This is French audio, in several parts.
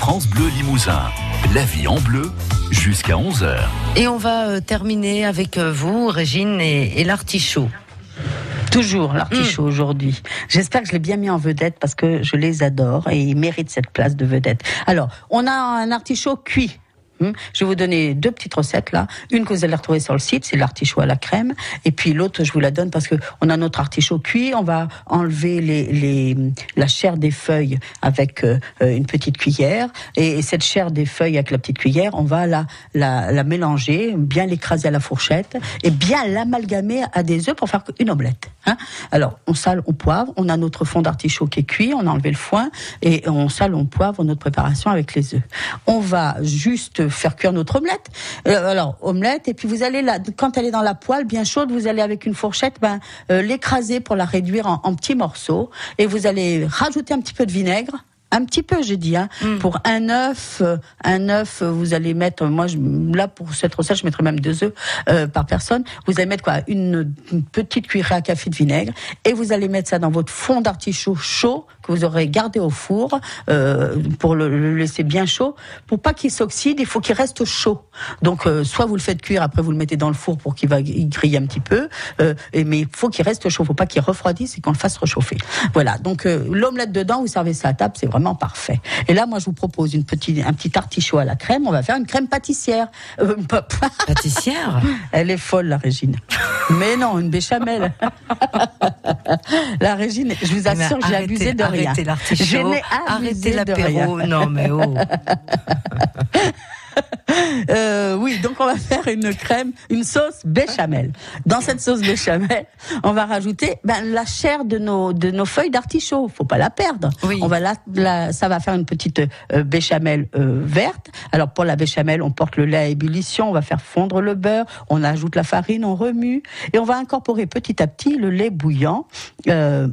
France Bleu Limousin. La vie en bleu jusqu'à 11h. Et on va euh, terminer avec euh, vous, Régine, et, et l'artichaut. Toujours l'artichaut aujourd'hui. J'espère que je l'ai bien mis en vedette parce que je les adore et ils méritent cette place de vedette. Alors, on a un artichaut cuit. Hmm. Je vais vous donner deux petites recettes là. Une que vous allez retrouver sur le site, c'est l'artichaut à la crème. Et puis l'autre, je vous la donne parce que on a notre artichaut cuit. On va enlever la chair des feuilles avec euh, une petite cuillère. Et cette chair des feuilles avec la petite cuillère, on va la mélanger, bien l'écraser à la fourchette et bien l'amalgamer à des œufs pour faire une omelette. Hein Alors, on sale, on poivre. On a notre fond d'artichaut qui est cuit. On a enlevé le foin et on sale, on poivre notre préparation avec les œufs. On va juste faire cuire notre omelette. Euh, alors omelette et puis vous allez là quand elle est dans la poêle bien chaude, vous allez avec une fourchette ben euh, l'écraser pour la réduire en, en petits morceaux et vous allez rajouter un petit peu de vinaigre un petit peu, j'ai dit. Hein. Mm. Pour un œuf, euh, un œuf, euh, vous allez mettre, moi, je, là pour cette recette, je mettrais même deux œufs euh, par personne. Vous allez mettre quoi? Une, une petite cuillerée à café de vinaigre et vous allez mettre ça dans votre fond d'artichaut chaud que vous aurez gardé au four euh, pour le, le laisser bien chaud. Pour pas qu'il s'oxyde, il faut qu'il reste chaud. Donc, euh, soit vous le faites cuire, après vous le mettez dans le four pour qu'il va il grille un petit peu. Euh, et, mais il faut qu'il reste chaud. Faut pas qu'il refroidisse et qu'on le fasse réchauffer. Voilà. Donc euh, l'omelette dedans, vous servez ça à table, c'est vraiment parfait. Et là, moi, je vous propose une petite, un petit artichaut à la crème. On va faire une crème pâtissière. Euh, Pâtissière? Elle est folle, la Régine. Mais non, une béchamel. la Régine, je vous assure, Mais j'ai arrêtez- abusé de rien. Arrêtez l'artichaut, arrêtez l'apéro. Non, mais oh. Euh, oui, donc on va faire une crème, une sauce béchamel. Dans cette sauce béchamel, on va rajouter ben, la chair de nos de nos feuilles d'artichaut. Faut pas la perdre. Oui. On va la, la- ça va faire une petite euh, béchamel euh, verte. Alors pour la béchamel, on porte le lait à ébullition, on va faire fondre le beurre, on ajoute la farine, on remue et on va incorporer petit à petit le lait bouillant. Euh,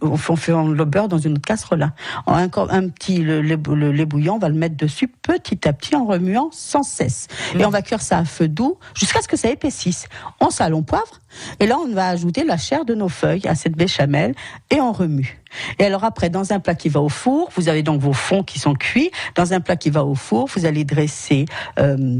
on fait le beurre dans une autre casserole. hein. On un petit le lait, le lait bouillant, on va le mettre dessus petit à petit en remuant sans cesse. Et on va cuire ça à feu doux jusqu'à ce que ça épaississe. On sale, on poivre. Et là, on va ajouter la chair de nos feuilles à cette béchamel et on remue. Et alors après, dans un plat qui va au four, vous avez donc vos fonds qui sont cuits. Dans un plat qui va au four, vous allez dresser... euh,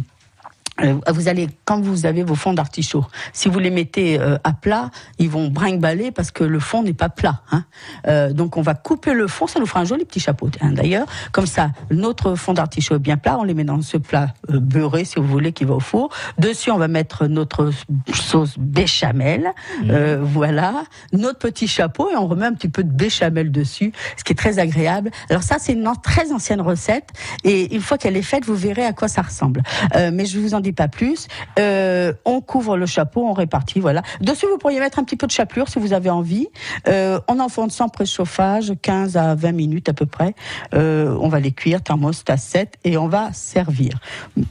vous allez, quand vous avez vos fonds d'artichaut, si vous les mettez euh, à plat, ils vont brinque-baller parce que le fond n'est pas plat. Hein. Euh, donc on va couper le fond, ça nous fera un joli petit chapeau hein, d'ailleurs. Comme ça, notre fond d'artichaut est bien plat, on les met dans ce plat euh, beurré si vous voulez qui va au four. Dessus on va mettre notre sauce béchamel, euh, voilà, notre petit chapeau et on remet un petit peu de béchamel dessus, ce qui est très agréable. Alors ça c'est une très ancienne recette et une fois qu'elle est faite, vous verrez à quoi ça ressemble. Euh, mais je vous en dis pas plus. Euh, on couvre le chapeau, on répartit, voilà. Dessus, vous pourriez mettre un petit peu de chapelure si vous avez envie. Euh, on enfonce sans préchauffage, 15 à 20 minutes à peu près. Euh, on va les cuire, thermostat 7, et on va servir.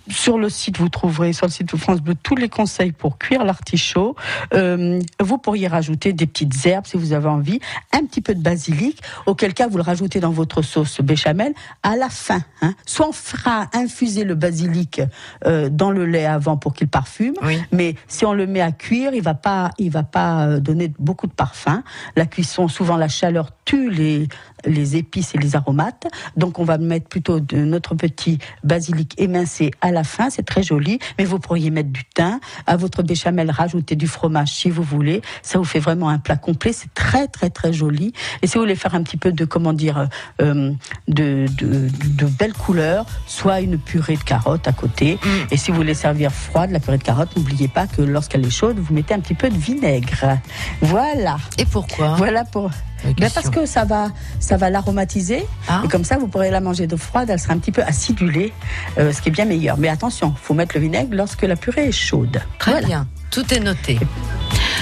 Sur le site, vous trouverez, sur le site de France Bleu, tous les conseils pour cuire l'artichaut. Vous pourriez rajouter des petites herbes si vous avez envie, un petit peu de basilic, auquel cas vous le rajoutez dans votre sauce béchamel à la fin. Hein. Soit on fera infuser le basilic dans le lait avant pour qu'il parfume, Oui. mais si on le met à cuire, il va pas, il va pas euh, donner beaucoup de parfum. La cuisson, souvent la chaleur tue les les épices et les aromates. Donc on va mettre plutôt de notre petit basilic émincé à la fin, c'est très joli. Mais vous pourriez mettre du thym à votre béchamel, rajouter du fromage si vous voulez. Ça vous fait vraiment un plat complet. C'est très très très joli. Et si vous voulez faire un petit peu de comment dire euh, de, de, de belles couleurs, soit une purée de carottes à côté. Et si vous voulez servir froide la purée de carottes, n'oubliez pas que lorsqu'elle est chaude, vous mettez un petit peu de vinaigre. Voilà. Et pourquoi? Voilà pour. Ben parce que ça va, ça va l'aromatiser Ah. et comme ça vous pourrez la manger de froide. Elle sera un petit peu acidulée, euh, ce qui est bien meilleur. Mais attention, faut mettre le vinaigre lorsque la purée est chaude. Très Voilà. bien. Tout est noté.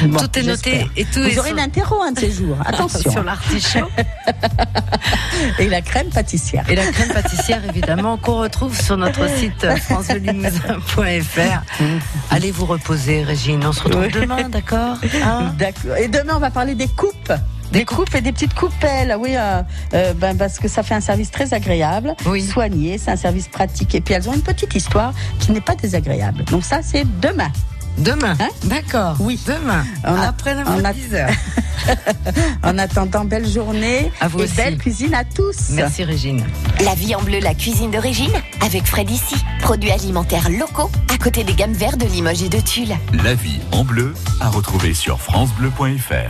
Bon, Tout est noté j'espère. et tout Vous est aurez sur- un de ces jours. Attention. sur l'artichaut Et la crème pâtissière. et la crème pâtissière évidemment qu'on retrouve sur notre site euh, francedelimousin.fr. Allez vous reposer Régine, on se retrouve Oui. demain, d'accord Hein? D'accord. Et demain, on va parler des coupes. Des coupes et des petites coupelles, oui, euh, euh, ben, parce que ça fait un service très agréable, Oui. soigné, c'est un service pratique, et puis elles ont une petite histoire qui n'est pas désagréable. Donc ça, c'est demain. Demain Hein D'accord. Oui. Demain. On a- Après on a- 10 heures. En attendant, belle journée À vous et aussi. belle cuisine à tous. Merci Régine. La vie en bleu, la cuisine d'origine, avec Fred ici. Produits alimentaires locaux, à côté des gammes vertes de Limoges et de Tulle. La vie en bleu, à retrouver sur FranceBleu.fr.